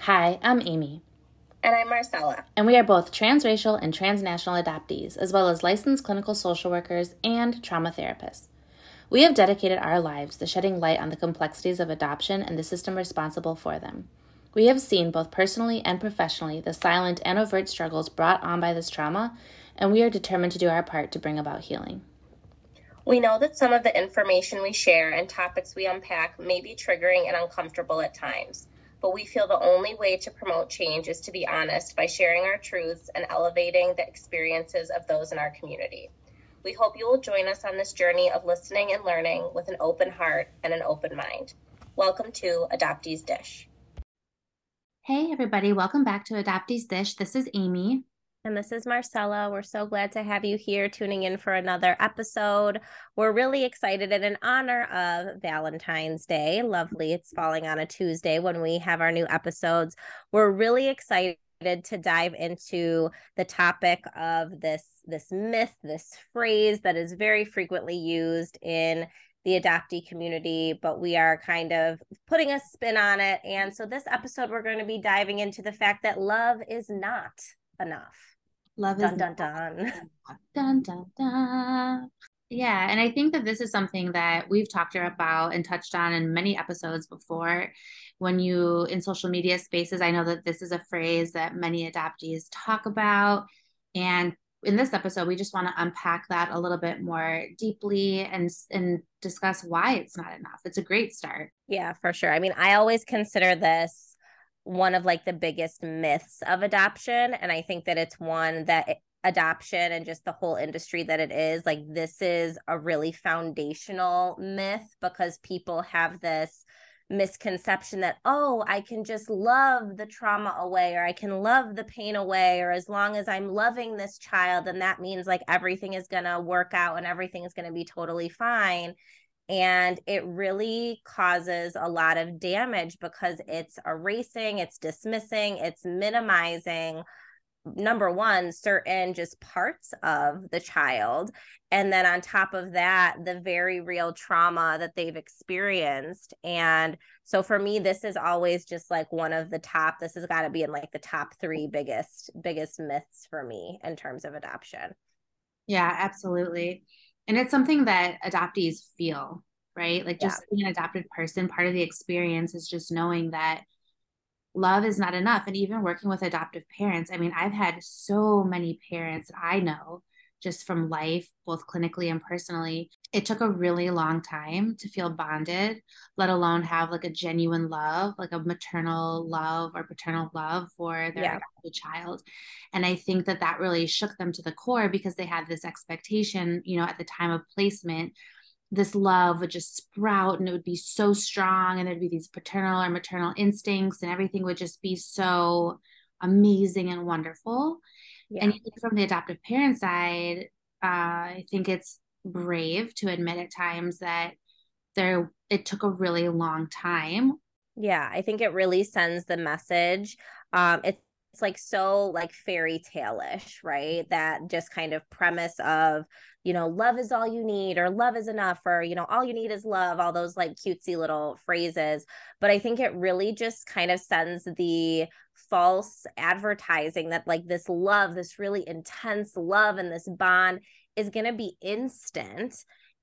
Hi, I'm Amy. And I'm Marcella. And we are both transracial and transnational adoptees, as well as licensed clinical social workers and trauma therapists. We have dedicated our lives to shedding light on the complexities of adoption and the system responsible for them. We have seen, both personally and professionally, the silent and overt struggles brought on by this trauma, and we are determined to do our part to bring about healing. We know that some of the information we share and topics we unpack may be triggering and uncomfortable at times, but we feel the only way to promote change is to be honest by sharing our truths and elevating the experiences of those in our community. We hope you will join us on this journey of listening and learning with an open heart and an open mind. Welcome to Adoptee's Dish. Hey, everybody, welcome back to Adoptee's Dish. This is Amy. And this is Marcella. We're so glad to have you here tuning in for another episode. We're really excited and in honor of Valentine's Day. Lovely. It's falling on a Tuesday when we have our new episodes. We're really excited to dive into the topic of this this myth, this phrase that is very frequently used in the adoptee community, but we are kind of putting a spin on it. And so this episode we're going to be diving into the fact that love is not enough. Love dun, is dun dun dun dun dun. Yeah, and I think that this is something that we've talked about and touched on in many episodes before. When you in social media spaces, I know that this is a phrase that many adoptees talk about. And in this episode, we just want to unpack that a little bit more deeply and and discuss why it's not enough. It's a great start. Yeah, for sure. I mean, I always consider this one of like the biggest myths of adoption and i think that it's one that adoption and just the whole industry that it is like this is a really foundational myth because people have this misconception that oh i can just love the trauma away or i can love the pain away or as long as i'm loving this child then that means like everything is going to work out and everything is going to be totally fine and it really causes a lot of damage because it's erasing it's dismissing it's minimizing number one certain just parts of the child and then on top of that the very real trauma that they've experienced and so for me this is always just like one of the top this has got to be in like the top 3 biggest biggest myths for me in terms of adoption. Yeah absolutely and it's something that adoptees feel right like just yeah. being an adopted person part of the experience is just knowing that love is not enough and even working with adoptive parents i mean i've had so many parents i know just from life, both clinically and personally, it took a really long time to feel bonded, let alone have like a genuine love, like a maternal love or paternal love for their yeah. child. And I think that that really shook them to the core because they had this expectation, you know, at the time of placement this love would just sprout and it would be so strong and there'd be these paternal or maternal instincts and everything would just be so amazing and wonderful yeah. And from the adoptive parent side, uh, I think it's brave to admit at times that there it took a really long time. Yeah, I think it really sends the message. Um, it's it's like so like fairy tale-ish, right? That just kind of premise of, you know, love is all you need or love is enough or, you know, all you need is love, all those like cutesy little phrases. But I think it really just kind of sends the false advertising that like this love, this really intense love and this bond is going to be instant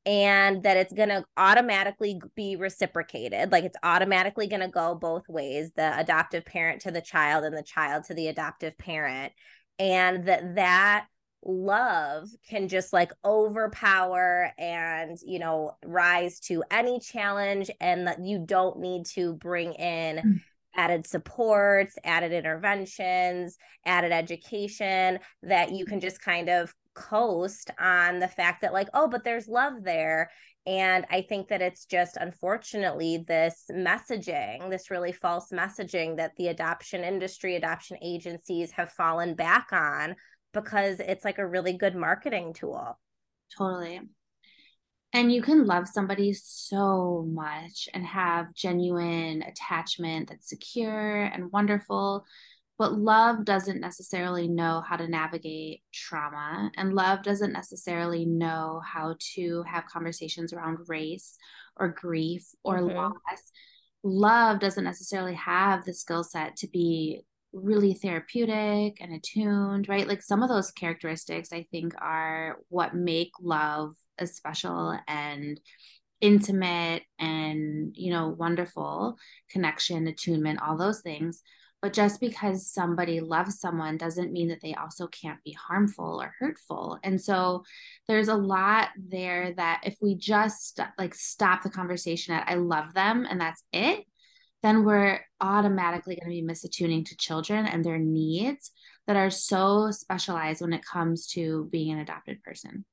and that it's going to automatically be reciprocated. Like it's automatically going to go both ways the adoptive parent to the child and the child to the adoptive parent. And that that love can just like overpower and you know rise to any challenge and that you don't need to bring in mm added supports, added interventions, added education that you can just kind of coast on the fact that, like, oh, but there's love there. And I think that it's just unfortunately this messaging, this really false messaging that the adoption industry, adoption agencies have fallen back on because it's like a really good marketing tool. Totally. And you can love somebody so much and have genuine attachment that's secure and wonderful. But love doesn't necessarily know how to navigate trauma, and love doesn't necessarily know how to have conversations around race or grief or mm-hmm. loss. love doesn't necessarily have the skill set to be really therapeutic and attuned, right? Like some of those characteristics, I think, are what make love a special and intimate and, you know, wonderful connection, attunement, all those things. But just because somebody loves someone doesn't mean that they also can't be harmful or hurtful. And so there's a lot there that if we just like stop the conversation at I love them and that's it, then we're automatically going to be misattuning to children and their needs that are so specialized when it comes to being an adopted person.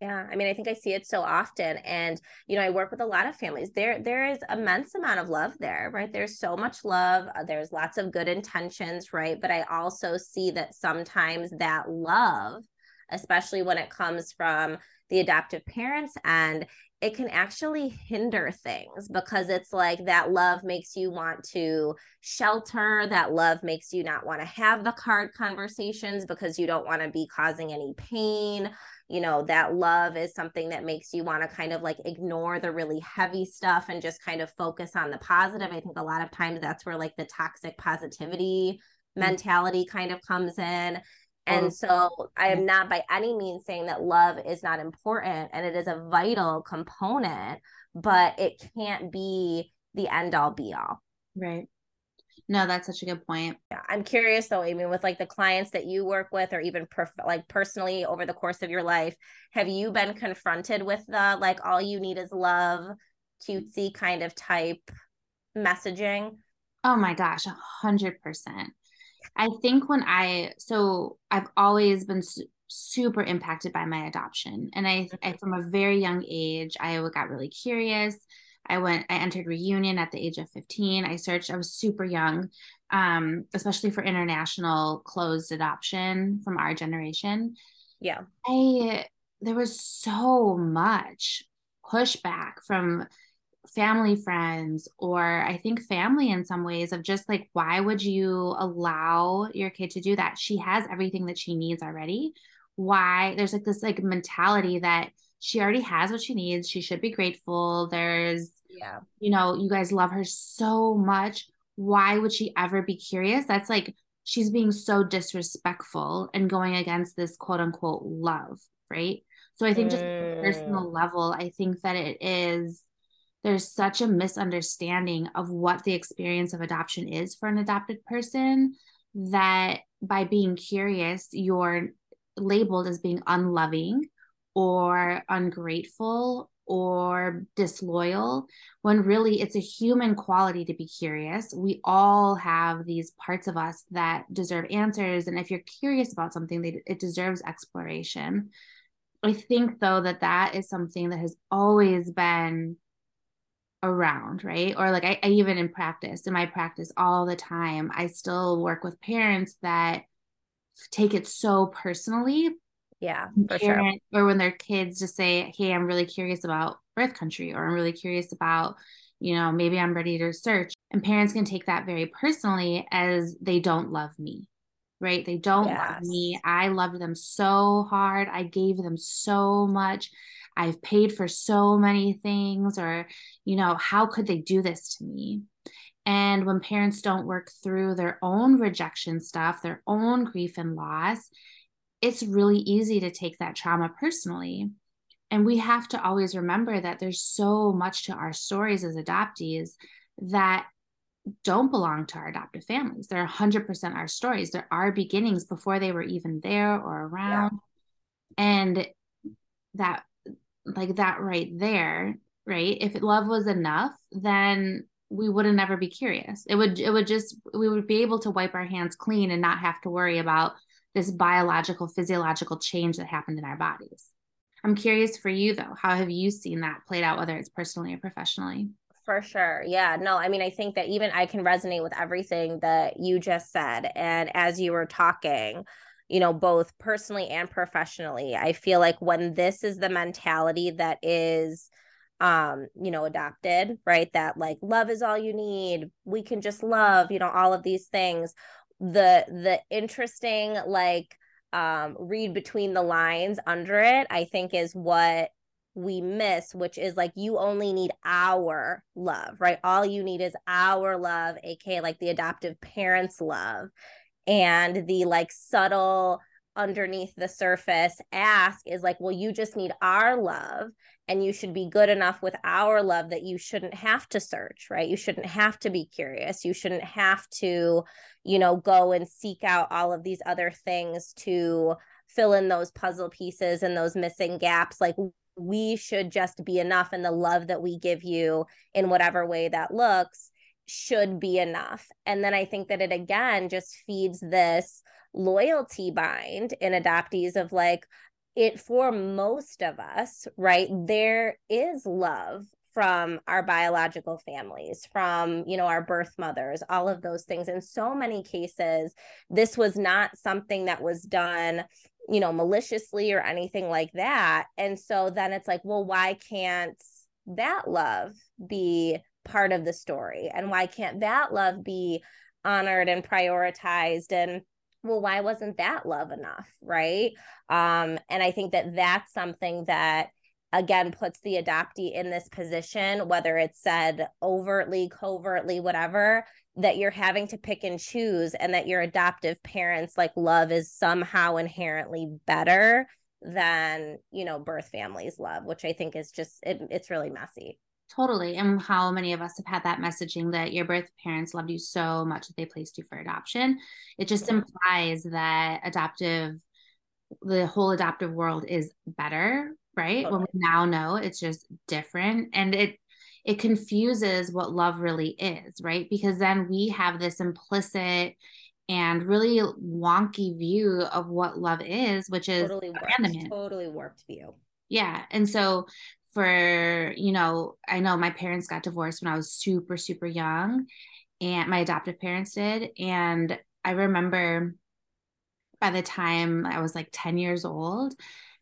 Yeah, I mean, I think I see it so often, and you know, I work with a lot of families. There, there is immense amount of love there, right? There's so much love. Uh, there's lots of good intentions, right? But I also see that sometimes that love, especially when it comes from the adoptive parents and it can actually hinder things because it's like that love makes you want to shelter that love makes you not want to have the hard conversations because you don't want to be causing any pain. You know that love is something that makes you want to kind of like ignore the really heavy stuff and just kind of focus on the positive. I think a lot of times that's where like the toxic positivity mm-hmm. mentality kind of comes in and oh, so I am not by any means saying that love is not important and it is a vital component, but it can't be the end all be all. Right. No, that's such a good point. Yeah, I'm curious though, Amy, with like the clients that you work with, or even perf- like personally over the course of your life, have you been confronted with the like all you need is love, cutesy kind of type messaging? Oh my gosh, a hundred percent. I think when I so I've always been su- super impacted by my adoption, and I, I from a very young age I got really curious. I went I entered reunion at the age of 15. I searched I was super young um especially for international closed adoption from our generation. Yeah. I there was so much pushback from family friends or I think family in some ways of just like, why would you allow your kid to do that? She has everything that she needs already. Why? There's like this like mentality that she already has what she needs. She should be grateful. There's, yeah, you know, you guys love her so much. Why would she ever be curious? That's like, she's being so disrespectful and going against this quote unquote love, right? So I think just mm. personal level, I think that it is there's such a misunderstanding of what the experience of adoption is for an adopted person that by being curious, you're labeled as being unloving or ungrateful or disloyal when really it's a human quality to be curious. We all have these parts of us that deserve answers. And if you're curious about something, it deserves exploration. I think, though, that that is something that has always been around, right? Or like I, I, even in practice, in my practice all the time, I still work with parents that take it so personally. Yeah, for sure. Or when their kids just say, Hey, I'm really curious about birth country, or I'm really curious about, you know, maybe I'm ready to search. And parents can take that very personally as they don't love me. Right. They don't yes. love me. I loved them so hard. I gave them so much I've paid for so many things, or, you know, how could they do this to me? And when parents don't work through their own rejection stuff, their own grief and loss, it's really easy to take that trauma personally. And we have to always remember that there's so much to our stories as adoptees that don't belong to our adoptive families. They're 100% our stories. They're our beginnings before they were even there or around. Yeah. And that like that right there, right? If love was enough, then we would not never be curious. It would it would just we would be able to wipe our hands clean and not have to worry about this biological physiological change that happened in our bodies. I'm curious for you though, how have you seen that played out whether it's personally or professionally? For sure. Yeah. No, I mean, I think that even I can resonate with everything that you just said. And as you were talking, you know, both personally and professionally. I feel like when this is the mentality that is um you know adopted right that like love is all you need we can just love you know all of these things the the interesting like um read between the lines under it i think is what we miss, which is like you only need our love, right? All you need is our love, aka like the adoptive parents' love. And the like subtle underneath the surface ask is like, well, you just need our love and you should be good enough with our love that you shouldn't have to search, right? You shouldn't have to be curious. You shouldn't have to, you know, go and seek out all of these other things to fill in those puzzle pieces and those missing gaps. Like, we should just be enough and the love that we give you in whatever way that looks should be enough and then i think that it again just feeds this loyalty bind in adoptees of like it for most of us right there is love from our biological families from you know our birth mothers all of those things in so many cases this was not something that was done you know, maliciously or anything like that. And so then it's like, well, why can't that love be part of the story? And why can't that love be honored and prioritized? And well, why wasn't that love enough? Right. Um, and I think that that's something that again puts the adoptee in this position, whether it's said overtly, covertly, whatever, that you're having to pick and choose and that your adoptive parents like love is somehow inherently better than you know birth families love which i think is just it, it's really messy totally and how many of us have had that messaging that your birth parents loved you so much that they placed you for adoption it just implies that adoptive the whole adoptive world is better right okay. when we now know it's just different and it it confuses what love really is, right? Because then we have this implicit and really wonky view of what love is, which is totally abandonment. Warped, totally warped view. Yeah. And so for, you know, I know my parents got divorced when I was super, super young, and my adoptive parents did. And I remember by the time I was like 10 years old,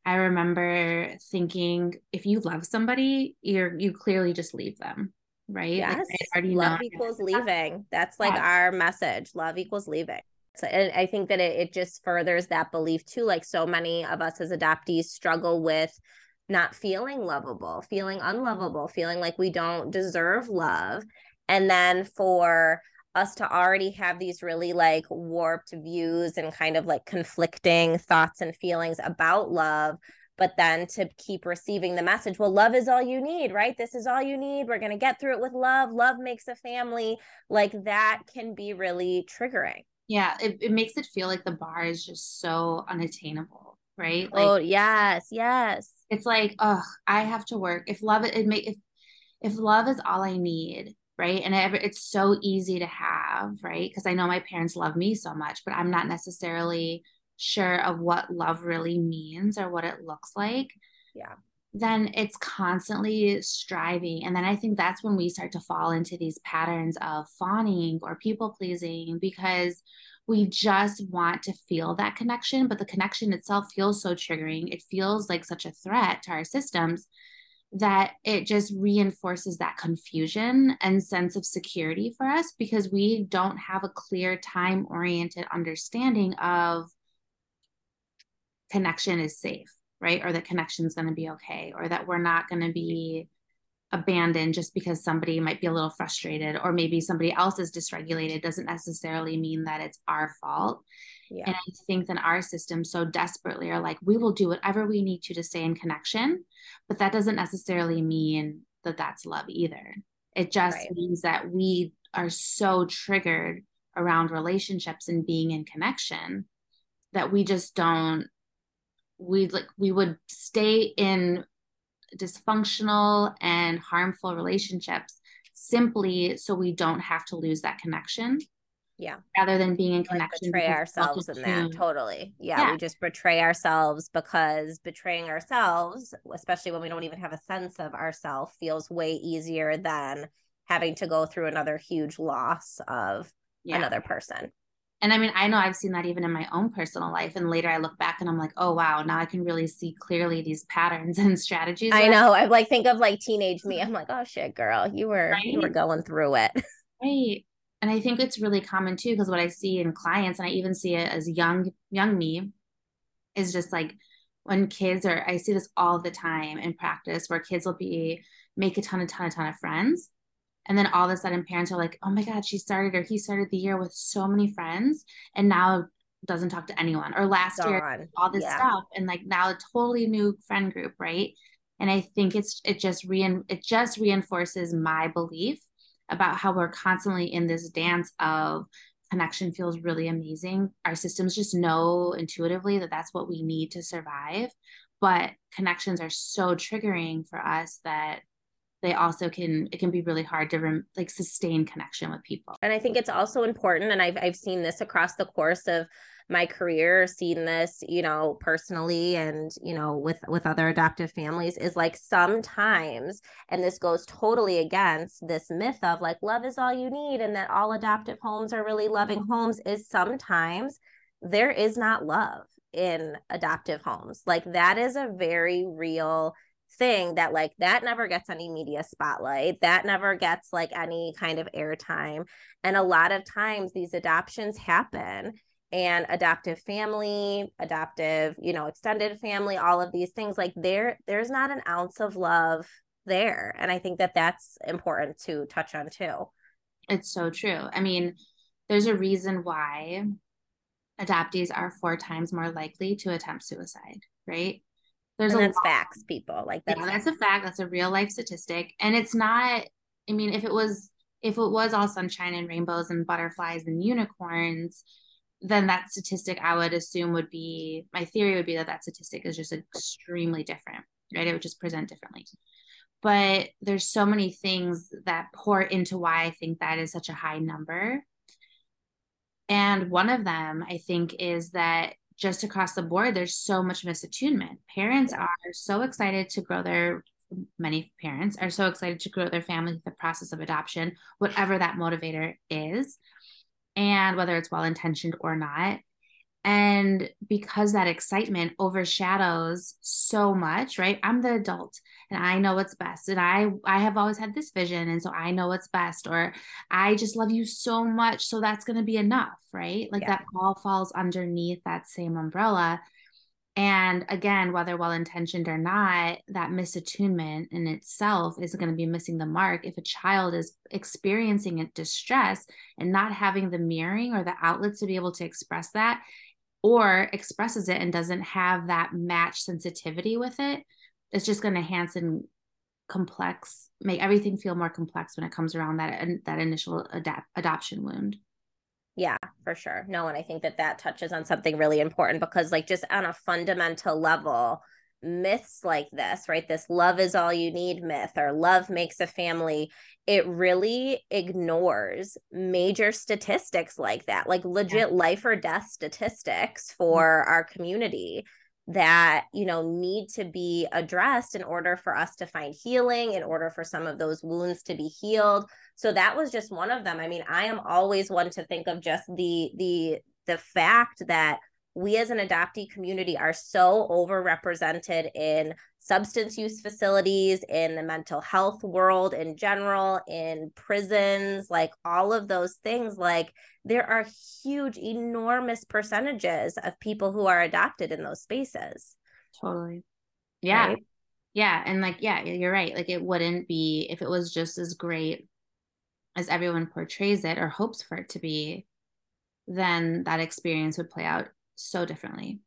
I remember thinking if you love somebody, you're you clearly just leave them, right? Yes. Like, love equals leaving. That's like yeah. our message. Love equals leaving. So, and I think that it, it just furthers that belief too. Like so many of us as adoptees struggle with not feeling lovable, feeling unlovable, feeling like we don't deserve love. And then for us to already have these really like warped views and kind of like conflicting thoughts and feelings about love but then to keep receiving the message well love is all you need right? This is all you need. We're going to get through it with love. Love makes a family. Like that can be really triggering. Yeah it, it makes it feel like the bar is just so unattainable right? Like, oh yes yes it's like oh i have to work. If love it make if if love is all i need right? And it, it's so easy to have right? Because i know my parents love me so much but i'm not necessarily sure of what love really means or what it looks like. Yeah. Then it's constantly striving. And then i think that's when we start to fall into these patterns of fawning or people pleasing because we just want to feel that connection but the connection itself feels so triggering. It feels like such a threat to our systems that it just reinforces that confusion and sense of security for us because we don't have a clear time oriented understanding of connection is safe right? Or that connection is going to be okay or that we're not going to be abandoned just because somebody might be a little frustrated or maybe somebody else is dysregulated doesn't necessarily mean that it's our fault yeah. and i think that our systems so desperately are like we will do whatever we need to to stay in connection but that doesn't necessarily mean that that's love either it just right. means that we are so triggered around relationships and being in connection that we just don't we like we would stay in dysfunctional and harmful relationships simply so we don't have to lose that connection. Yeah. Rather than being in connection like betray ourselves in that. Totally. Yeah, yeah, we just betray ourselves because betraying ourselves especially when we don't even have a sense of ourself feels way easier than having to go through another huge loss of yeah. another person and I mean, I know I've seen that even in my own personal life. And later I look back and I'm like, oh, wow, now I can really see clearly these patterns and strategies. I know. I like think of like teenage me. I'm like, oh shit, girl, you were, right? you were going through it. Right. And I think it's really common too, because what I see in clients, and I even see it as young, young me, is just like when kids are i see this all the time in practice where kids will be make a ton a ton a ton of friends and then all of a sudden parents are like oh my god she started or he started the year with so many friends and now doesn't talk to anyone or last Gone. year all this yeah. stuff and like now a totally new friend group right and i think it's it just rein it just reinforces my belief about how we're constantly in this dance of connection feels really amazing. Our systems just know intuitively that that's what we need to survive. But connections are so triggering for us that they also can it can be really hard to rem, like sustain connection with people. And I think it's also important and I've I've seen this across the course of my career seen this you know personally and you know with with other adoptive families is like sometimes and this goes totally against this myth of like love is all you need and that all adoptive homes are really loving homes is sometimes there is not love in adoptive homes like that is a very real thing that like that never gets any media spotlight that never gets like any kind of airtime and a lot of times these adoptions happen and adoptive family adoptive you know extended family all of these things like there there's not an ounce of love there and i think that that's important to touch on too. It's so true. I mean there's a reason why adoptees are four times more likely to attempt suicide right there's and a that's lot. facts people like that's yeah, that's a fact that's a real life statistic and it's not i mean if it was if it was all sunshine and rainbows and butterflies and unicorns then that statistic I would assume would be my theory would be that that statistic is just extremely different, right? It would just present differently. But there's so many things that pour into why I think that is such a high number. And one of them, I think, is that just across the board, there's so much misattunement. Parents are so excited to grow their many parents are so excited to grow their family through the process of adoption, whatever that motivator is and whether it's well intentioned or not. And because that excitement overshadows so much, right? I'm the adult and I know what's best. And I I have always had this vision. And so I know what's best. Or I just love you so much. So that's gonna be enough, right? Like yeah. that all falls underneath that same umbrella. And again, whether well intentioned or not, that misattunement in itself is going to be missing the mark. If a child is experiencing distress and not having the mirroring or the outlets to be able to express that, or expresses it and doesn't have that match sensitivity with it, it's just going to enhance and complex, make everything feel more complex when it comes around that that initial adapt, adoption wound. Yeah, for sure. No, and I think that that touches on something really important because, like, just on a fundamental level, myths like this, right? This love is all you need myth or love makes a family, it really ignores major statistics like that, like legit yeah. life or death statistics for mm-hmm. our community that you know need to be addressed in order for us to find healing in order for some of those wounds to be healed so that was just one of them i mean i am always one to think of just the the the fact that we as an adoptee community are so overrepresented in substance use facilities, in the mental health world in general, in prisons, like all of those things. Like there are huge, enormous percentages of people who are adopted in those spaces. Totally. Yeah. Right? Yeah. And like, yeah, you're right. Like it wouldn't be if it was just as great as everyone portrays it or hopes for it to be, then that experience would play out so differently.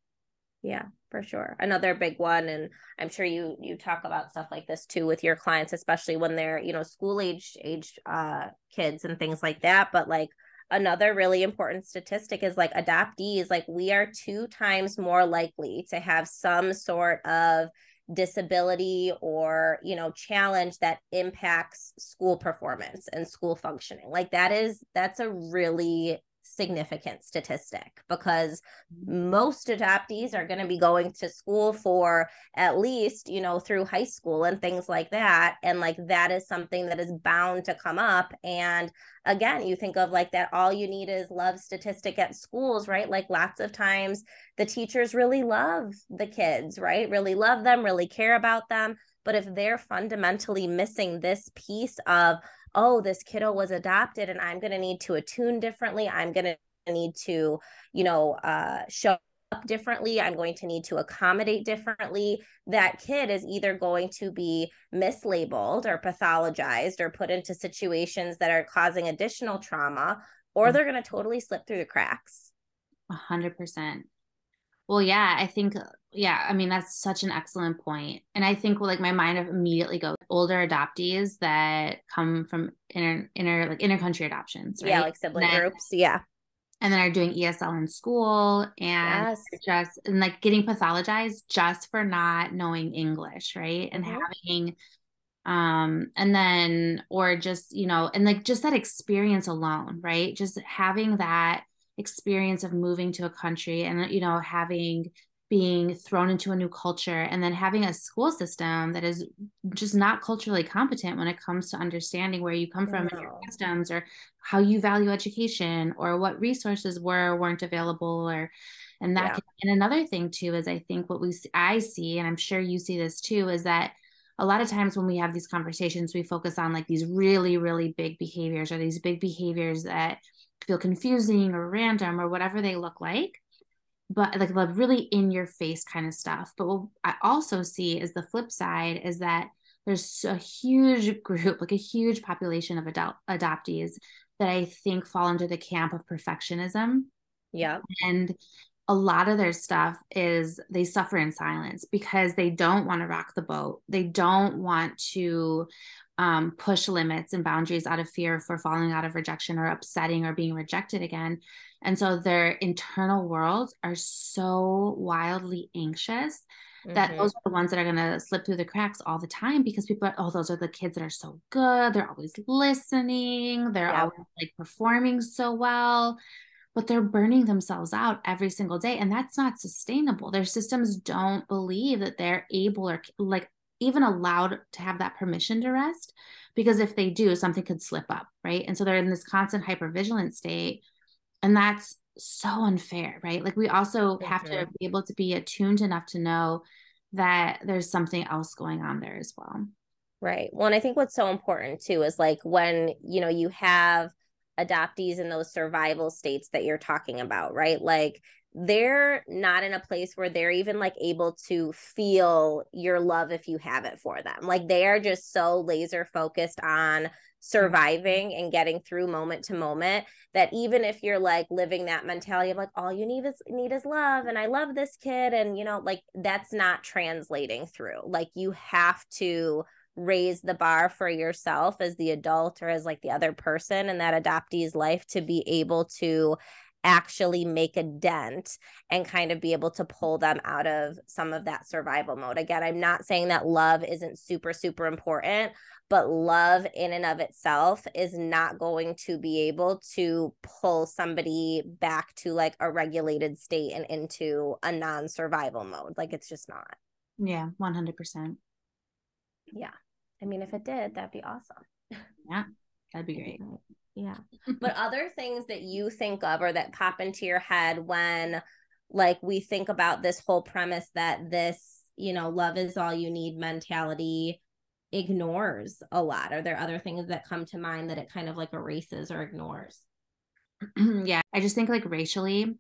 Yeah for sure. Another big one and i'm sure you you talk about stuff like this too with your clients especially when they're you know school age age uh kids and things like that but like another really important statistic is like adoptees like we are two times more likely to have some sort of disability or you know challenge that impacts school performance and school functioning. Like that is that's a really significant statistic because mm-hmm. most adoptees are going to be going to school for at least, you know, through high school and things like that. And like that is something that is bound to come up. And again, you think of like that all you need is love statistic at schools, right? Like lots of times the teachers really love the kids, right? Really love them, really care about them. But if they're fundamentally missing this piece of, oh, this kiddo was adopted and I'm going to need to attune differently, I'm going to need to, you know, uh, show up differently. I'm going to need to accommodate differently. That kid is either going to be mislabeled or pathologized or put into situations that are causing additional trauma, or mm-hmm. they're going to totally slip through the cracks. A hundred percent. Well, yeah, I think, yeah, I mean, that's such an excellent. And I think like my mind immediately goes older adoptees that come from inner, inner, like inner country adoptions. Right? Yeah, like sibling then, groups. Yeah. And then are doing ESL in school and yes. just, and like getting pathologized just for not knowing English. Right. And mm-hmm. having, um and then or just you know and like just that experience alone right just having that experience of moving to a country and you know having being thrown into a new culture and then having a school system that is just not culturally competent when it comes to understanding where you come from no. and your customs or how you value education or what resources were or weren't available or and that yeah. can, and another thing too is i think what we i see and i'm sure you see this too is that a lot of times when we have these conversations we focus on like these really really big behaviors or these big behaviors that feel confusing or random or whatever they look like but like the really in your face kind of stuff. But what i also see is the flip side is that there's a huge group like a huge population of adult adoptees that i think fall into the camp of perfectionism. Yeah and a lot of their stuff is they suffer in silence because they don't want to rock the boat. They don't want to um, push limits and boundaries out of fear for falling out of rejection or upsetting or being rejected again. And so their internal worlds are so wildly anxious that mm-hmm. those are the ones that are going to slip through the cracks all the time because people are, oh, those are the kids that are so good. They're always listening, they're yeah. always like performing so well. But they're burning themselves out every single day. And that's not sustainable. Their systems don't believe that they're able or like even allowed to have that permission to rest because if they do something could slip up right? And so they're in this constant hypervigilant state and that's so unfair right? Like we also have to be able to be attuned enough to know that there's something else going on there as well. Right. Well and i think what's so important too is like when you know you have adoptees in those survival states that you're talking about right like they're not in a place where they're even like able to feel your love if you have it for them. Like they are just so laser focused on surviving and getting through moment to moment that even if you're like living that mentality of like all you need is need is love and I love this kid and you know like that's not translating through. Like you have to raise the bar for yourself as the adult or as like the other person in that adoptee's life to be able to actually make a dent and kind of be able to pull them out of some of that survival mode. Again, I'm not saying that love isn't super, super important, but love in and of itself is not going to be able to pull somebody back to like a regulated state and into a non survival mode. Like it's just not. Yeah, 100%. Yeah. I mean, if it did, that'd be awesome. Yeah, that'd be great. Yeah. but other things that you think of or that pop into your head when like we think about this whole premise that this, you know, love is all you need mentality ignores a lot. Are there other things that come to mind that it kind of like erases or ignores? yeah. I just think like racially,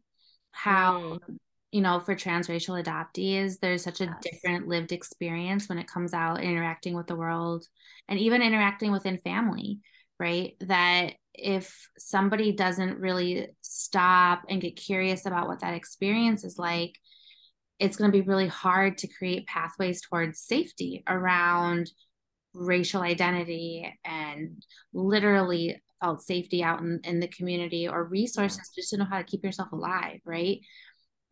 how mm. You know, for transracial adoptees, there's such a yes. different lived experience when it comes out interacting with the world and even interacting within family right? That if somebody doesn't really stop and get curious about what that experience is like, it's going to be really hard to create pathways towards safety around racial identity and literally felt safety out in, in the community or resources just to know how to keep yourself alive, right?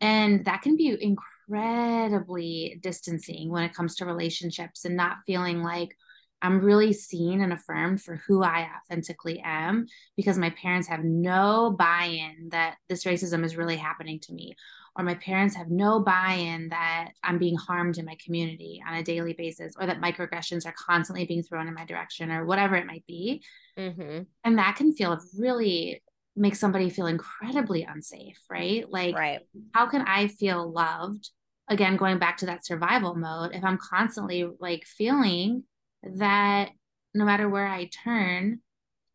And that can be incredibly distancing when it comes to relationships and not feeling like, I'm really seen and affirmed for who I authentically am because my parents have no buy in that this racism is really happening to me, or my parents have no buy in that I'm being harmed in my community on a daily basis, or that microaggressions are constantly being thrown in my direction, or whatever it might be. Mm-hmm. And that can feel really make somebody feel incredibly unsafe, right? Like, right. how can I feel loved? Again, going back to that survival mode, if I'm constantly like feeling that no matter where I turn,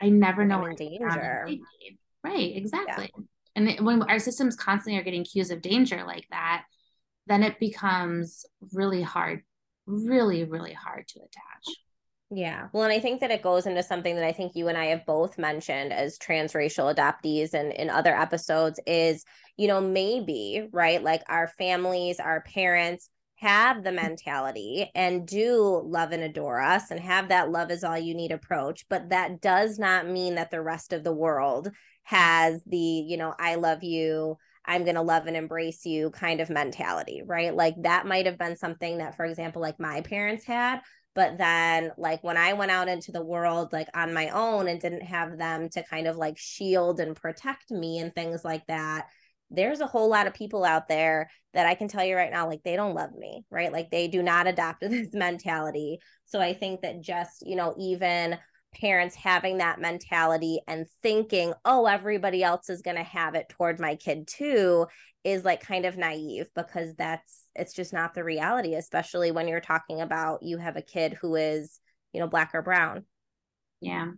I never know where danger. Right, exactly. Yeah. and when our systems constantly are getting cues of danger like that then it becomes really hard really really hard to attach yeah. Well, and I think that it goes into something that I think you and I have both mentioned as transracial adoptees and in other episodes is, you know, maybe, right? Like our families, our parents have the mentality and do love and adore us and have that love is all you need approach, but that does not mean that the rest of the world has the, you know, I love you, I'm going to love and embrace you kind of mentality, right? Like that might have been something that, for example, like my parents had. But then, like, when I went out into the world, like on my own and didn't have them to kind of like shield and protect me and things like that, there's a whole lot of people out there that I can tell you right now, like, they don't love me, right? Like, they do not adopt this mentality. So I think that just, you know, even parents having that mentality and thinking, oh, everybody else is going to have it toward my kid too, is like kind of naive because that's it's just not the reality, especially when you're talking about you have a kid who is, you know, black or brown. Yeah.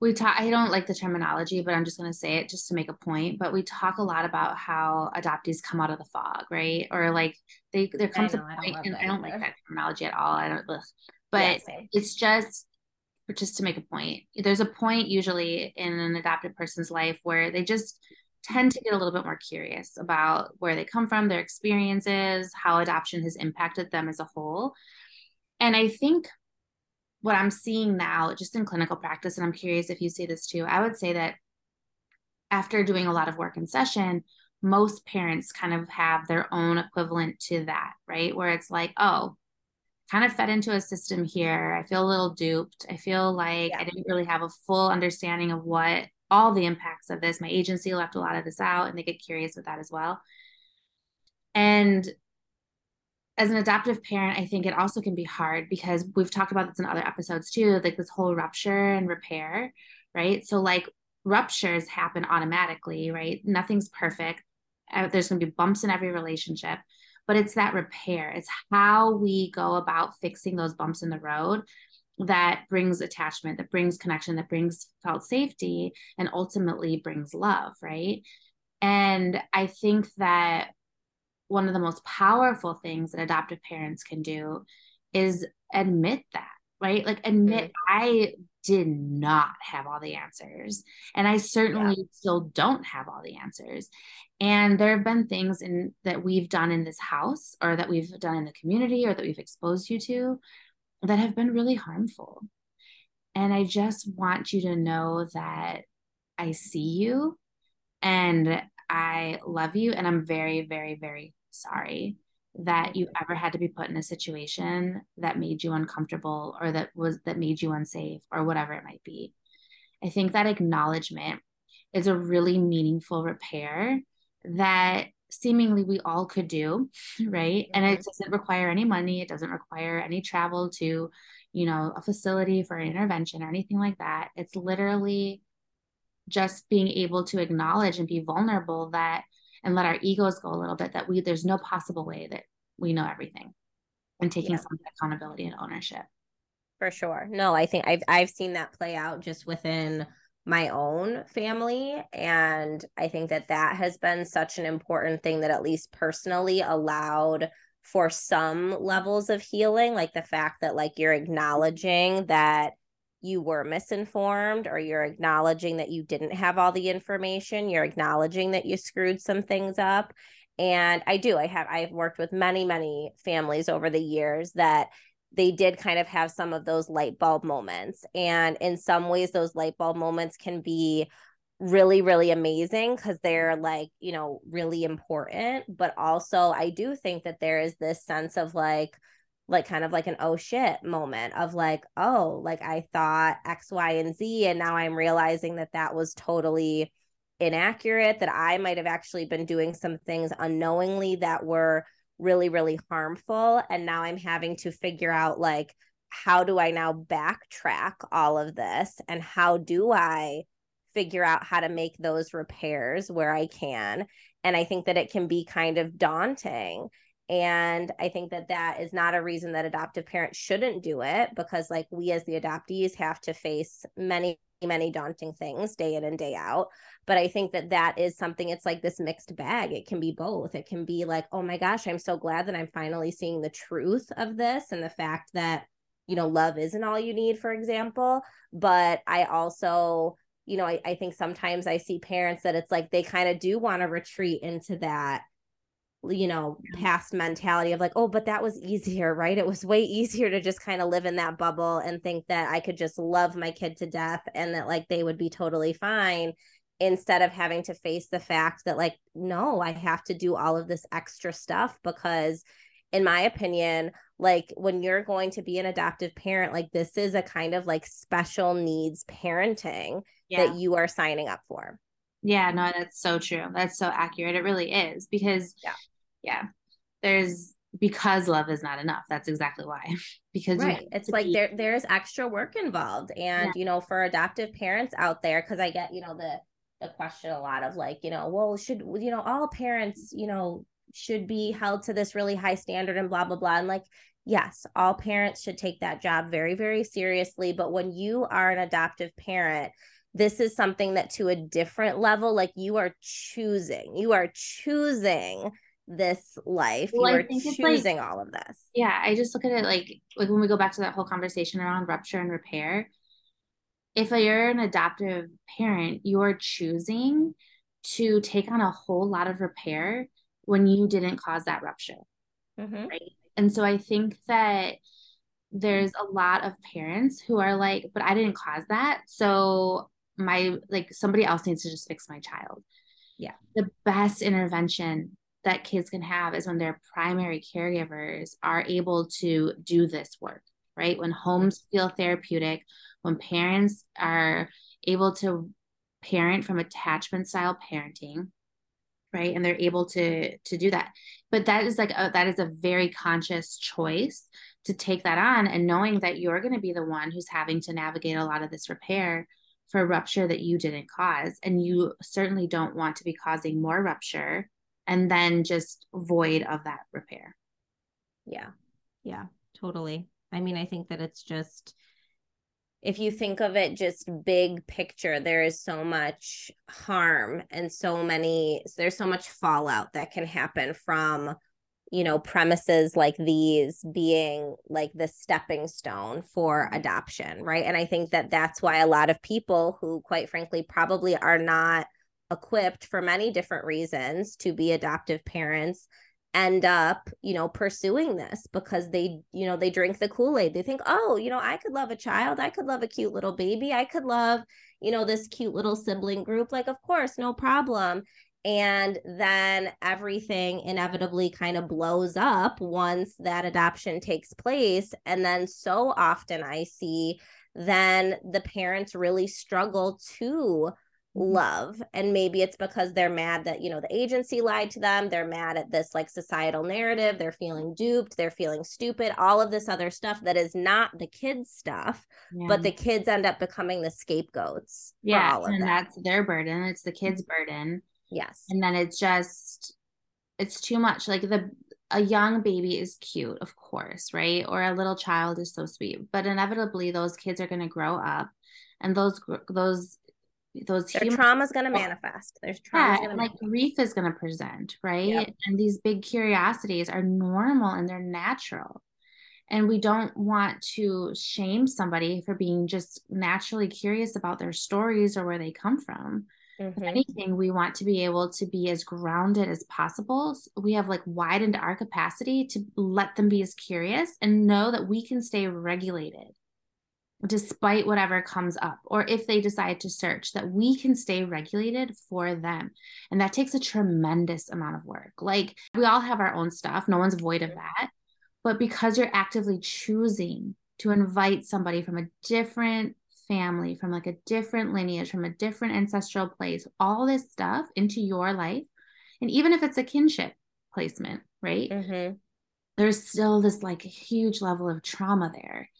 We talk, I don't like the terminology, but I'm just going to say it just to make a point. But we talk a lot about how adoptees come out of the fog, right? Or like they, there comes know, a point, I and I don't like that terminology at all. I don't, ugh. but yeah, it's just just to make a point there's a point usually in an adopted person's life where they just tend to get a little bit more curious about where they come from their experiences how adoption has impacted them as a whole and i think what i'm seeing now just in clinical practice and i'm curious if you see this too i would say that after doing a lot of work in session most parents kind of have their own equivalent to that right where it's like oh kind of fed into a system here. I feel a little duped. I feel like yeah. I didn't really have a full understanding of what all the impacts of this. My agency left a lot of this out and they get curious with that as well. And as an adoptive parent, I think it also can be hard because we've talked about this in other episodes too, like this whole rupture and repair, right? So, like, ruptures happen automatically, right? Nothing's perfect. Uh, there's going to be bumps in every relationship but it's that repair. It's how we go about fixing those bumps in the road that brings attachment, that brings connection, that brings felt safety, and ultimately brings love, right? And I think that one of the most powerful things that adoptive parents can do is admit that, right? Like admit mm-hmm. I did not have all the answers. And I certainly yeah. still don't have all the answers. And there have been things in that we've done in this house or that we've done in the community or that we've exposed you to that have been really harmful. And I just want you to know that I see you and I love you. And I'm very, very, very sorry that you ever had to be put in a situation that made you uncomfortable or that was that made you unsafe or whatever it might be. I think that acknowledgement is a really meaningful repair that seemingly we all could do, right? And it mm-hmm. doesn't require any money, it doesn't require any travel to, you know, a facility for an intervention or anything like that. It's literally just being able to acknowledge and be vulnerable that and let our egos go a little bit that we there's no possible way that we know everything and taking yeah. some accountability and ownership for sure no i think i've i've seen that play out just within my own family and i think that that has been such an important thing that at least personally allowed for some levels of healing like the fact that like you're acknowledging that you were misinformed or you're acknowledging that you didn't have all the information you're acknowledging that you screwed some things up. And i do i have i've worked with many many families over the years that they did kind of have some of those light bulb moments. And in some ways those light bulb moments can be really really amazing because they're like you know really important. But also i do think that there is this sense of like like kind of like an oh shit moment of like oh like i thought x y and z and now i'm realizing that that was totally inaccurate that i might have actually been doing some things unknowingly that were really really harmful. And now i'm having to figure out like how do i now backtrack all of this? And how do i figure out how to make those repairs where i can? And i think that it can be kind of daunting. And I think that that is not a reason that adoptive parents shouldn't do it because, like, we as the adoptees have to face many many daunting things day in and day out. But i think that that is something it's like this mixed bag. It can be both. It can be like oh my gosh i'm so glad that i'm finally seeing the truth of this and the fact that you know love isn't all you need for example. But i also you know i, I think sometimes i see parents that it's like they kind of do want to retreat into that you know past mentality of like oh but that was easier right? It was way easier to just kind of live in that bubble and think that i could just love my kid to death and that like they would be totally fine instead of having to face the fact that like no i have to do all of this extra stuff because in my opinion like when you're going to be an adoptive parent like this is a kind of like special needs parenting yeah. that you are signing up for. Yeah no that's so true. That's so accurate. It really is because yeah yeah. There's because love is not enough that's exactly why. Because right. it's like there there's extra work involved and yeah. you know for adoptive parents out there because i get you know the the question a lot of like you know well should you know all parents you know should be held to this really high standard and blah blah blah. And like yes all parents should take that job very very seriously. But when you are an adoptive parent this is something that to a different level like you are choosing you are choosing this life. Well, you are choosing like, all of this. Yeah, I just look at it like like when we go back to that whole conversation around rupture and repair. If you're an adoptive parent, you're choosing to take on a whole lot of repair when you didn't cause that rupture. Mm-hmm. Right. And so I think that there's a lot of parents who are like, but I didn't cause that. So my like somebody else needs to just fix my child. Yeah. The best intervention that kids can have is when their primary caregivers are able to do this work, right? When homes feel therapeutic, when parents are able to parent from attachment style parenting, right? And they're able to to do that. But that is like a, that is a very conscious choice to take that on and knowing that you're going to be the one who's having to navigate a lot of this repair for rupture that you didn't cause and you certainly don't want to be causing more rupture and then just void of that repair. Yeah. Yeah, totally. I mean, I think that it's just if you think of it just big picture, there is so much harm and so many there's so much fallout that can happen from you know premises like these being like the stepping stone for adoption right and i think that that's why a lot of people who quite frankly probably are not equipped for many different reasons to be adoptive parents end up you know pursuing this because they you know they drink the kool-aid. They think oh you know i could love a child. I could love a cute little baby. I could love you know this cute little sibling group. Like of course no problem. And then everything inevitably kind of blows up once that adoption takes place. And then so often i see then the parents really struggle to. Love and maybe it's because they're mad that you know the agency lied to them they're mad at this like societal narrative they're feeling duped they're feeling stupid all of this other stuff that is not the kids stuff yeah. but the kids end up becoming the scapegoats yeah and that. that's their burden it's the kids mm-hmm. burden yes and then it's just it's too much like the a young baby is cute of course right or a little child is so sweet but inevitably those kids are going to grow up and those those those Their trauma is going to manifest. There's trauma. Yeah, like grief is going to present, right? Yep. And these big curiosities are normal and they're natural. And we don't want to shame somebody for being just naturally curious about their stories or where they come from. Mm-hmm. If anything, we want to be able to be as grounded as possible. So we have like widened our capacity to let them be as curious and know that we can stay regulated despite whatever comes up, or if they decide to search, that we can stay regulated for them. And that takes a tremendous amount of work. Like we all have our own stuff, no one's void of that. But because you're actively choosing to invite somebody from a different family, from like a different lineage, from a different ancestral place, all this stuff into your life, and even if it's a kinship placement, right? Mm-hmm. There's still this like huge level of trauma there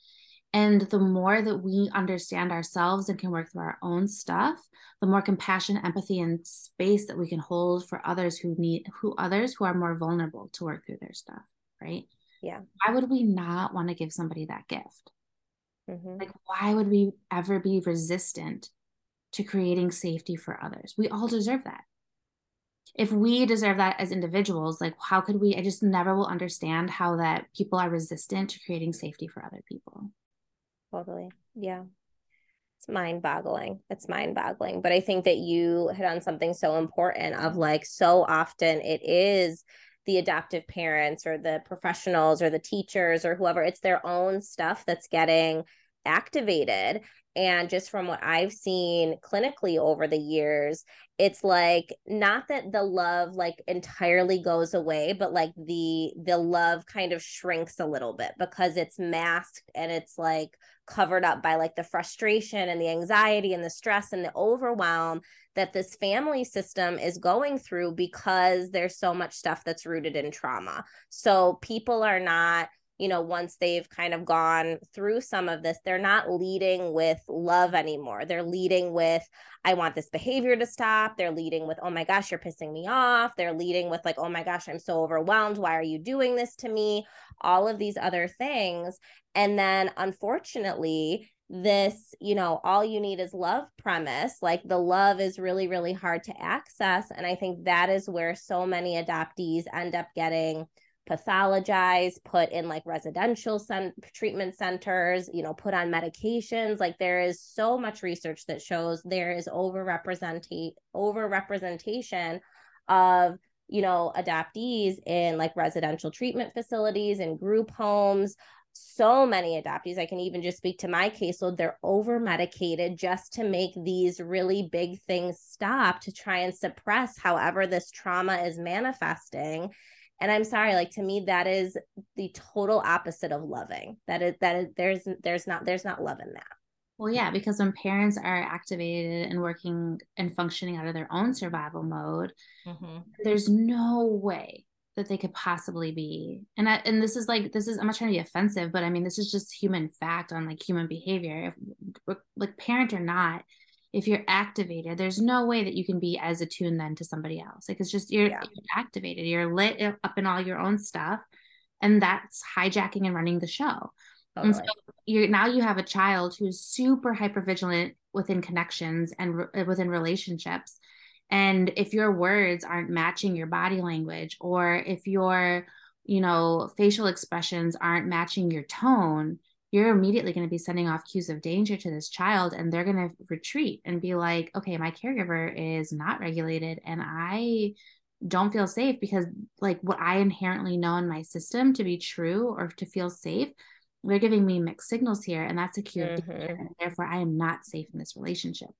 and the more that we understand ourselves and can work through our own stuff, the more compassion, empathy, and space that we can hold for others who need who others who are more vulnerable to work through their stuff, right? Yeah. Why would we not want to give somebody that gift? Mm-hmm. Like, why would we ever be resistant to creating safety for others? We all deserve that. If we deserve that as individuals, like, how could we? I just never will understand how that people are resistant to creating safety for other people. Totally. Yeah. It's mind boggling. It's mind boggling. But I think that you hit on something so important of like, so often it is the adoptive parents or the professionals or the teachers or whoever it's their own stuff that's getting activated and just from what i've seen clinically over the years it's like not that the love like entirely goes away but like the the love kind of shrinks a little bit because it's masked and it's like covered up by like the frustration and the anxiety and the stress and the overwhelm that this family system is going through because there's so much stuff that's rooted in trauma. So people are not you know, once they've kind of gone through some of this, they're not leading with love anymore. They're leading with, I want this behavior to stop. They're leading with, oh my gosh, you're pissing me off. They're leading with, like, oh my gosh, I'm so overwhelmed. Why are you doing this to me? All of these other things. And then unfortunately, this, you know, all you need is love premise, like the love is really, really hard to access. And I think that is where so many adoptees end up getting pathologized, put in like residential cent- treatment centers, you know, put on medications. Like there is so much research that shows there is overrepresentation overrepresentation of you know adoptees in like residential treatment facilities and group homes. So many adoptees. I can even just speak to my caseload. They're over medicated just to make these really big things stop to try and suppress however this trauma is manifesting and i'm sorry like to me that is the total opposite of loving. That is that is there's there's not there's not love in that. Well yeah because when parents are activated and working and functioning out of their own survival mode mm-hmm. there's no way that they could possibly be and I, and this is like this is i'm not trying to be offensive but i mean this is just human fact on like human behavior. If like parent or not if you're activated, there's no way that you can be as attuned then to somebody else. Like it's just you're, yeah. you're activated, you're lit up in all your own stuff, and that's hijacking and running the show. Totally. And so you're now you have a child who's super hyper vigilant within connections and re- uh, within relationships. And if your words aren't matching your body language, or if your, you know, facial expressions aren't matching your tone, you're immediately going to be sending off cues of danger to this child and they're going to retreat and be like okay my caregiver is not regulated and i don't feel safe because like what i inherently know in my system to be true or to feel safe they're giving me mixed signals here and that's a cue mm-hmm. and therefore i am not safe in this relationship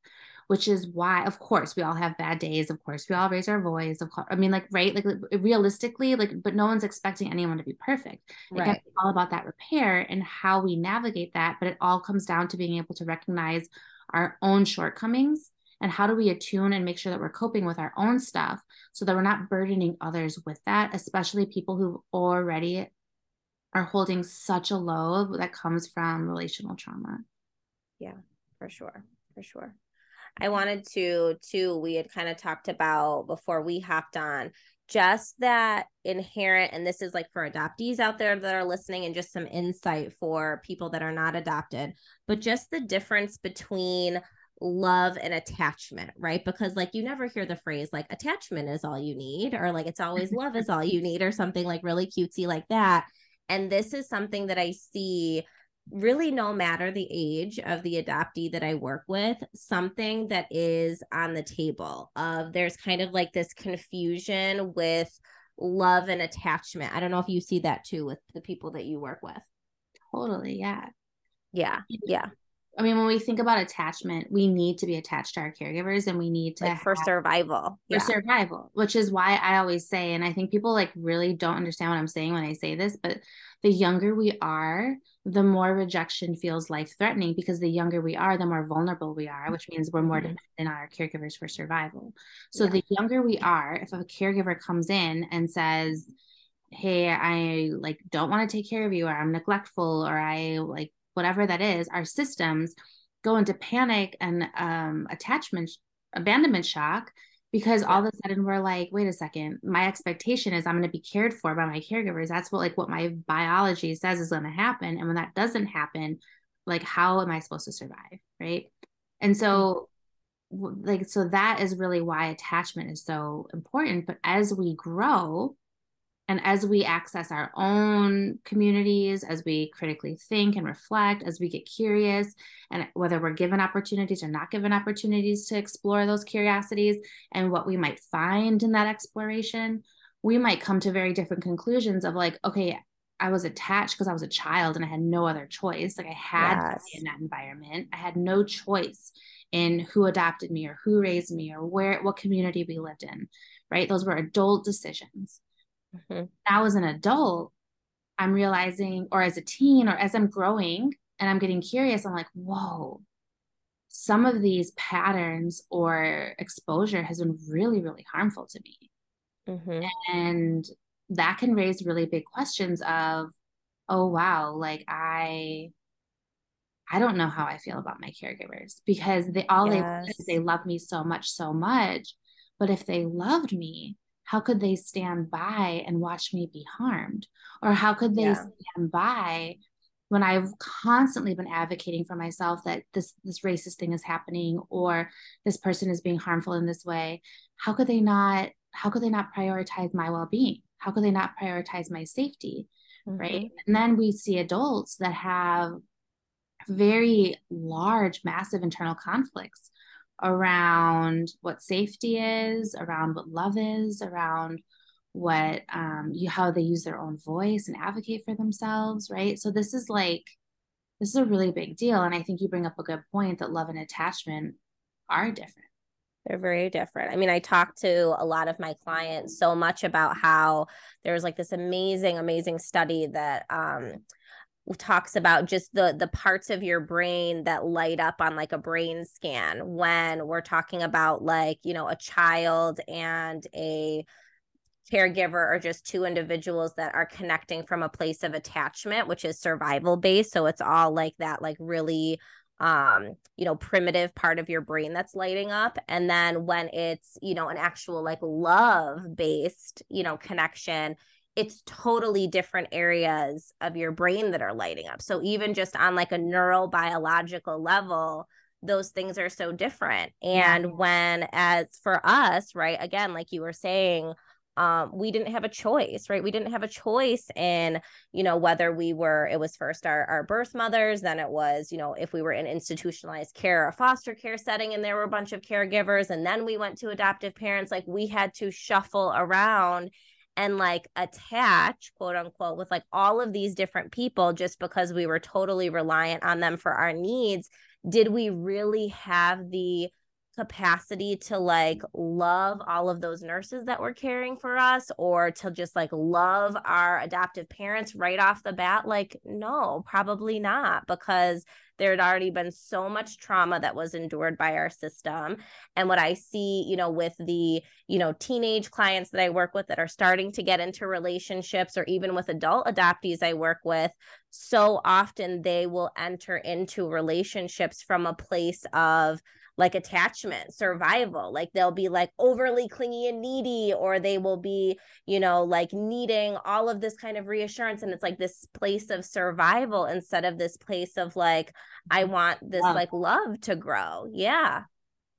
which is why of course we all have bad days. Of course we all raise our voice. Of course i mean like right? Like realistically like but no one's expecting anyone to be perfect. Right. it's all about that repair and how we navigate that but it all comes down to being able to recognize our own shortcomings and how do we attune and make sure that we're coping with our own stuff so that we're not burdening others with that especially people who already are holding such a load that comes from relational trauma. Yeah for sure for sure I wanted to, too, we had kind of talked about before we hopped on just that inherent, and this is like for adoptees out there that are listening, and just some insight for people that are not adopted, but just the difference between love and attachment, right? Because like you never hear the phrase like attachment is all you need, or like it's always love is all you need, or something like really cutesy like that. And this is something that I see really no matter the age of the adoptee that I work with, something that is on the table of there's kind of like this confusion with love and attachment. I don't know if you see that too with the people that you work with. Totally. Yeah. Yeah. Yeah. I mean, when we think about attachment, we need to be attached to our caregivers and we need to like for have, survival. For yeah. survival, which is why I always say, and I think people like really don't understand what I'm saying when I say this, but the younger we are, the more rejection feels life threatening because the younger we are, the more vulnerable we are, which means we're more mm-hmm. dependent on our caregivers for survival. So yeah. the younger we are, if a caregiver comes in and says, Hey, I like don't want to take care of you, or I'm neglectful, or I like whatever that is, our systems go into panic and um, attachment, abandonment shock because all of a sudden we're like wait a second. My expectation is i'm going to be cared for by my caregivers. That's what like what my biology says is going to happen. And when that doesn't happen like how am i supposed to survive? Right? And mm-hmm. so like so that is really why attachment is so important. But as we grow and as we access our own communities as we critically think and reflect as we get curious and whether we're given opportunities or not given opportunities to explore those curiosities and what we might find in that exploration we might come to very different conclusions of like okay I was attached because I was a child and I had no other choice. Like I had yes. to be in that environment. I had no choice in who adopted me or who raised me or where what community we lived in. Right. Those were adult decisions. Mm-hmm. Now as an adult, I'm realizing, or as a teen, or as I'm growing and I'm getting curious, I'm like, whoa, some of these patterns or exposure has been really, really harmful to me. Mm-hmm. And that can raise really big questions of oh wow like i i don't know how i feel about my caregivers because they all yes. they they love me so much so much but if they loved me how could they stand by and watch me be harmed or how could they yeah. stand by when I've constantly been advocating for myself that this this racist thing is happening or this person is being harmful in this way, how could they not how could they not prioritize my well-being? how could they not prioritize my safety mm-hmm. right and then we see adults that have very large massive internal conflicts around what safety is around what love is around what um you how they use their own voice and advocate for themselves right so this is like this is a really big deal and i think you bring up a good point that love and attachment are different they're very different. I mean, I talk to a lot of my clients so much about how there's like this amazing, amazing study that um talks about just the the parts of your brain that light up on like a brain scan when we're talking about like, you know, a child and a caregiver are just two individuals that are connecting from a place of attachment which is survival based. So it's all like that like really um you know primitive part of your brain that's lighting up. And then when it's you know an actual like love based you know connection it's totally different areas of your brain that are lighting up so even just on like a neurobiological level those things are so different and yeah. when as for us right again like you were saying um, we didn't have a choice, right? We didn't have a choice in, you know, whether we were, it was first our, our birth mothers, then it was, you know, if we were in institutionalized care or foster care setting and there were a bunch of caregivers, and then we went to adoptive parents, like we had to shuffle around and like attach, quote unquote, with like all of these different people just because we were totally reliant on them for our needs. Did we really have the capacity to like love all of those nurses that were caring for us or to just like love our adoptive parents right off the bat? Like no probably not because there had already been so much trauma that was endured by our system. And what i see you know with the you know teenage clients that i work with that are starting to get into relationships or even with adult adoptees i work with so often they will enter into relationships from a place of like attachment, survival. Like they'll be like overly clingy and needy, or they will be, you know, like needing all of this kind of reassurance. And it's like this place of survival instead of this place of like, I mm-hmm. want this love. like love to grow. Yeah.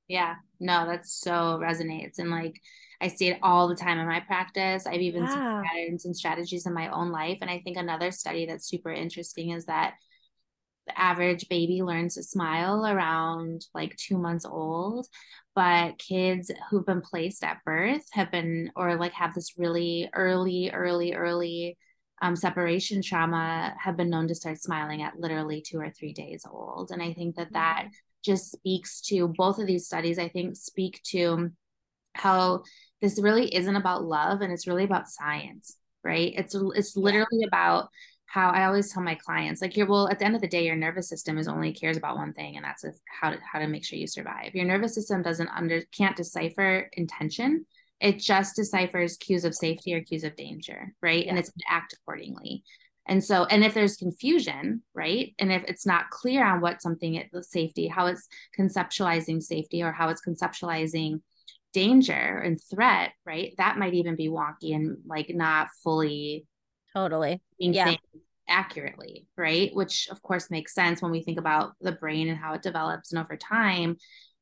Yeah. No, that so resonates. And like, I see it all the time in my practice. I've even seen patterns and strategies in my own life. And I think another study that's super interesting is that the average baby learns to smile around like two months old but kids who've been placed at birth have been or like have this really early early early um, separation trauma have been known to start smiling at literally two or three days old. And i think that that mm-hmm. just speaks to both of these studies i think speak to how this really isn't about love and it's really about science right? It's it's literally about how I always tell my clients, like, you're well, at the end of the day, your nervous system is only cares about one thing, and that's how to how to make sure you survive. Your nervous system doesn't under can't decipher intention. It just deciphers cues of safety or cues of danger, right? Yeah. And it's act accordingly. And so, and if there's confusion, right? And if it's not clear on what something is safety, how it's conceptualizing safety or how it's conceptualizing danger and threat, right? That might even be wonky and like not fully totally yeah accurately, right? Which of course makes sense when we think about the brain and how it develops and over time.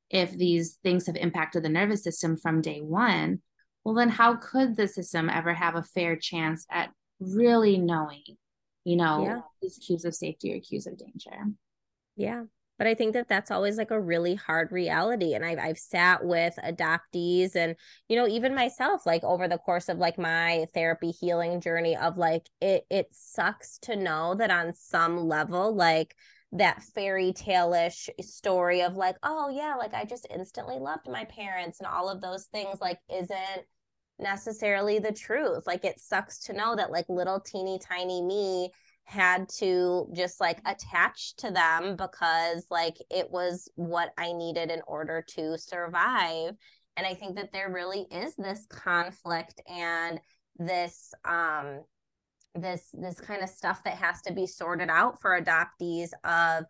If these things have impacted the nervous system from day one, well, then how could the system ever have a fair chance at really knowing, you know, yeah. these cues of safety or cues of danger? Yeah but i think that that's always like a really hard reality and i've i've sat with adoptees and you know even myself like over the course of like my therapy healing journey of like it it sucks to know that on some level like that fairy tale-ish story of like oh yeah like i just instantly loved my parents and all of those things like isn't necessarily the truth. Like it sucks to know that like little teeny tiny me had to just like attach to them because like it was what I needed in order to survive. And I think that there really is this conflict and this um this this kind of stuff that has to be sorted out for adoptees of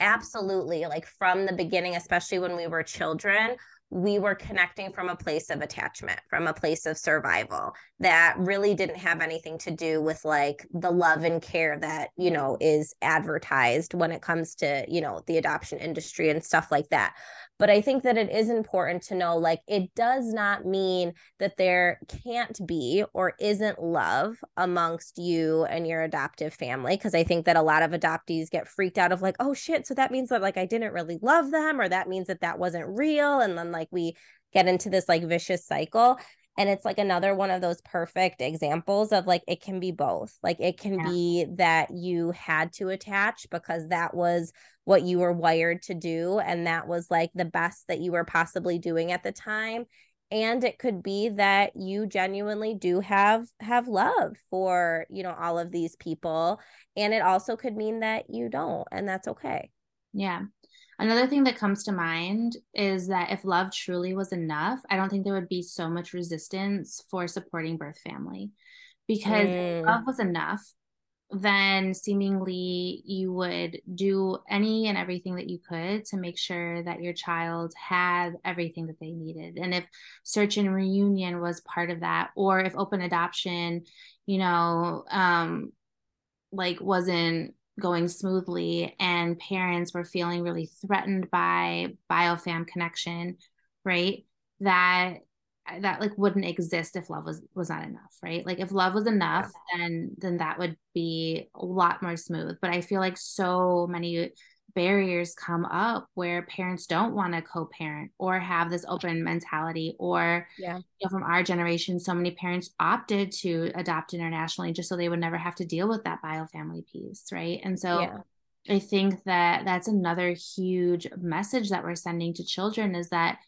absolutely like from the beginning especially when we were children we were connecting from a place of attachment, from a place of survival that really didn't have anything to do with like the love and care that, you know, is advertised when it comes to, you know, the adoption industry and stuff like that. But I think that it is important to know like it does not mean that there can't be or isn't love amongst you and your adoptive family. Cause I think that a lot of adoptees get freaked out of like, oh shit. So that means that like I didn't really love them, or that means that that wasn't real. And then like we get into this like vicious cycle and it's like another one of those perfect examples of like it can be both. Like it can yeah. be that you had to attach because that was what you were wired to do and that was like the best that you were possibly doing at the time. And it could be that you genuinely do have have love for you know all of these people. And it also could mean that you don't and that's okay. Yeah Another thing that comes to mind is that if love truly was enough, I don't think there would be so much resistance for supporting birth family. Because mm. love was enough, then seemingly you would do any and everything that you could to make sure that your child had everything that they needed. And if search and reunion was part of that, or if open adoption, you know, um, like wasn't going smoothly and parents were feeling really threatened by biofam connection right? That that like wouldn't exist if love was was not enough right? Like if love was enough yeah. then then that would be a lot more smooth. But i feel like so many barriers come up where parents don't want to co-parent or have this open mentality or yeah. you know, from our generation so many parents opted to adopt internationally just so they would never have to deal with that bio family piece right and so yeah. i think that that's another huge message that we're sending to children is that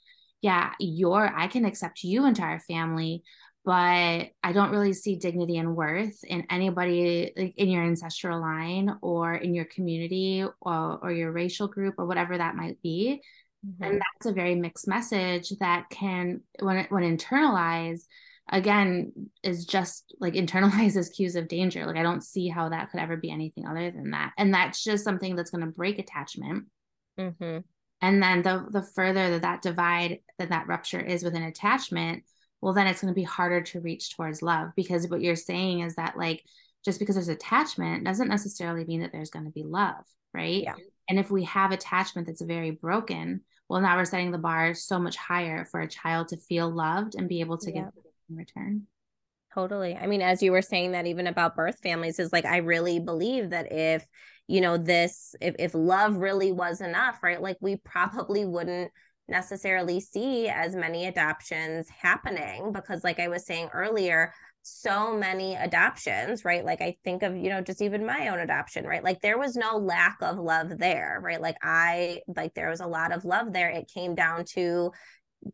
yeah you're i can accept you into our family but I don't really see dignity and worth in anybody like in your ancestral line or in your community or, or your racial group or whatever that might be. Mm-hmm. And that's a very mixed message that can, when when internalized, again, is just like internalizes cues of danger. Like I don't see how that could ever be anything other than that. And that's just something that's going to break attachment. Mm-hmm. And then the the further that that divide that that rupture is within attachment, well then it's going to be harder to reach towards love because what you're saying is that like just because there's attachment doesn't necessarily mean that there's going to be love right yeah. and if we have attachment that's very broken well now we're setting the bar so much higher for a child to feel loved and be able to yeah. give in return totally i mean as you were saying that even about birth families is like i really believe that if you know this if, if love really was enough right like we probably wouldn't necessarily see as many adoptions happening because like i was saying earlier so many adoptions right? Like i think of you know just even my own adoption right? Like there was no lack of love there right? Like i like there was a lot of love there. It came down to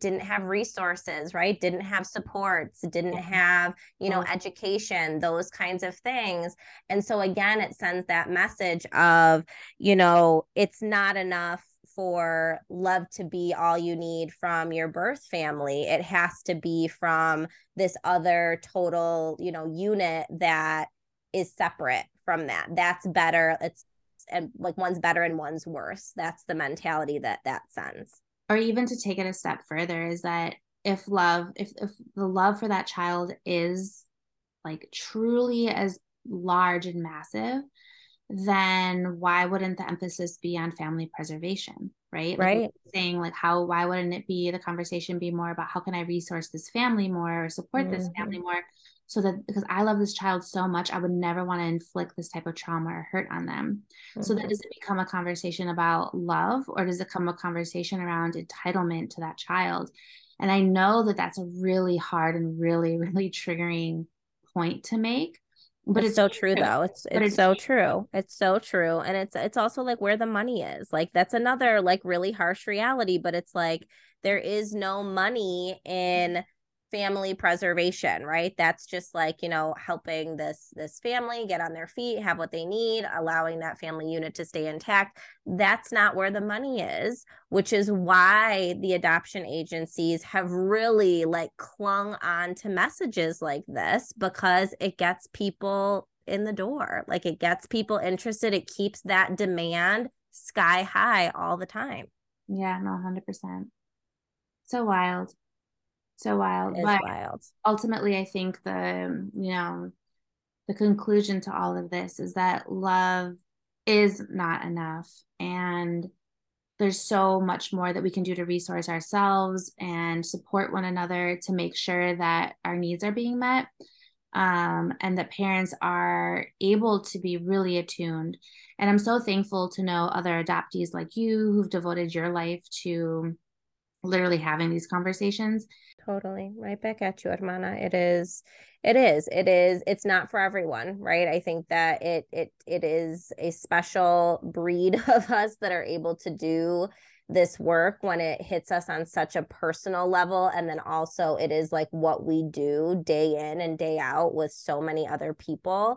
didn't have resources right? Didn't have supports didn't mm-hmm. have you know mm-hmm. education those kinds of things. And so again it sends that message of you know it's not enough for love to be all you need from your birth family. It has to be from this other total, you know, unit that is separate from that. That's better. It's and like one's better and one's worse. That's the mentality that that sends. Or even to take it a step further is that if love, if if the love for that child is like truly as large and massive, then why wouldn't the emphasis be on family preservation? Right. Like right. Saying like how why wouldn't it be the conversation be more about how can I resource this family more or support mm-hmm. this family more? So that because I love this child so much, I would never want to inflict this type of trauma or hurt on them. Mm-hmm. So that mm-hmm. does it become a conversation about love or does it become a conversation around entitlement to that child? And I know that that's a really hard and really, really triggering point to make but it's, it's so true, though. It's it's, it's so true. It's so true and it's it's also like where the money is. Like that's another like really harsh reality but it's like there is no money in family preservation right? That's just like you know helping this this family get on their feet have what they need allowing that family unit to stay intact. That's not where the money is which is why the adoption agencies have really like clung on to messages like this because it gets people in the door. Like it gets people interested. It keeps that demand sky high all the time. Yeah no 100% so wild so wild. It's wild. Ultimately, I think the you know the conclusion to all of this is that love is not enough, and there's so much more that we can do to resource ourselves and support one another to make sure that our needs are being met um, and that parents are able to be really attuned. And I'm so thankful to know other adoptees like you who've devoted your life to literally having these conversations totally right back at you hermana it is it is it is it's not for everyone right? I think that it it it is a special breed of us that are able to do this work when it hits us on such a personal level. And then also it is like what we do day in and day out with so many other people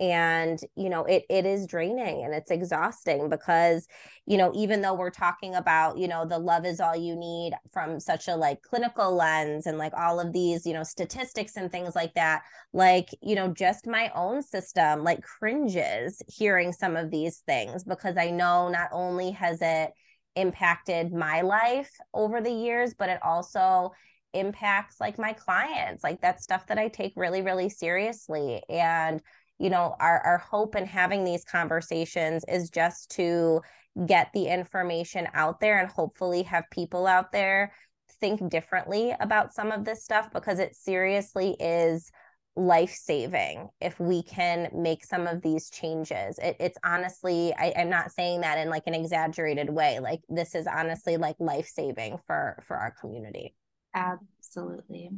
and you know it it is draining and it's exhausting because you know even though we're talking about you know the love is all you need from such a like clinical lens and like all of these you know statistics and things like that like you know just my own system like cringes hearing some of these things because i know not only has it impacted my life over the years but it also impacts like my clients like that stuff that i take really really seriously. And you know our, our hope in having these conversations is just to get the information out there and hopefully have people out there think differently about some of this stuff because it seriously is life saving if we can make some of these changes. It, it's honestly I, i'm not saying that in like an exaggerated way like this is honestly like life saving for for our community. Absolutely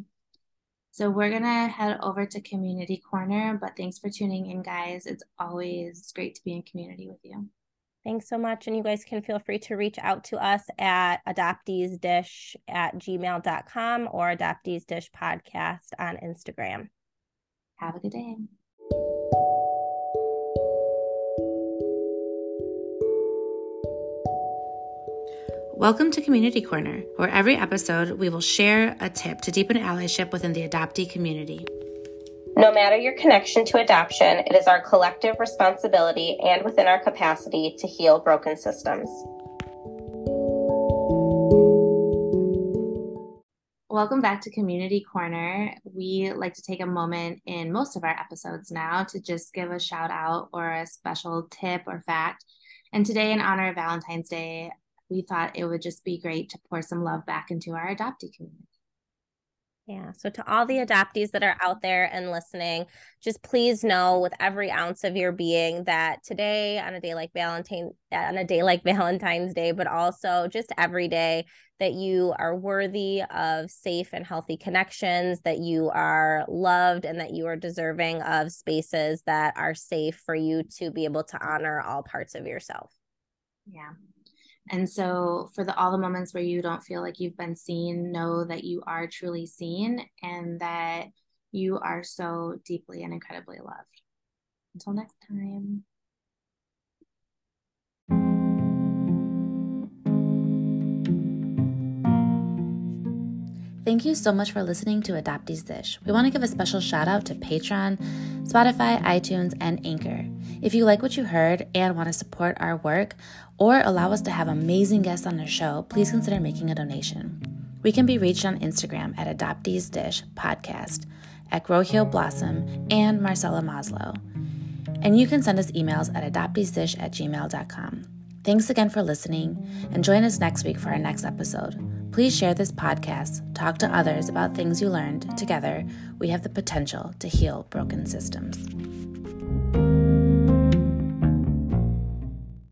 so we're going to head over to Community Corner, but thanks for tuning in, guys. It's always great to be in community with you. Thanks so much. And you guys can feel free to reach out to us at adopteesdish at gmail.com or adopteesdish podcast on Instagram. Have a good day. Welcome to Community Corner, where every episode we will share a tip to deepen allyship within the adoptee community. No matter your connection to adoption, it is our collective responsibility and within our capacity to heal broken systems. Welcome back to Community Corner. We like to take a moment in most of our episodes now to just give a shout out or a special tip or fact. And today, in honor of Valentine's Day, we thought it would just be great to pour some love back into our adoptee community. Yeah. So to all the adoptees that are out there and listening, just please know with every ounce of your being that today on a day like Valentine on a day like Valentine's Day, but also just every day that you are worthy of safe and healthy connections, that you are loved and that you are deserving of spaces that are safe for you to be able to honor all parts of yourself. Yeah. And so, for the all the moments where you don't feel like you've been seen, know that you are truly seen and that you are so deeply and incredibly loved. Until next time. Thank you so much for listening to Adoptees Dish. We want to give a special shout out to Patreon, Spotify, iTunes, and Anchor. If you like what you heard and want to support our work or allow us to have amazing guests on the show, please consider making a donation. We can be reached on Instagram at Adoptees Dish Podcast, at Grow Blossom, and Marcella Maslow. And you can send us emails at adopteesdish at gmail.com. Thanks again for listening, and join us next week for our next episode. Please share this podcast, talk to others about things you learned. Together, we have the potential to heal broken systems.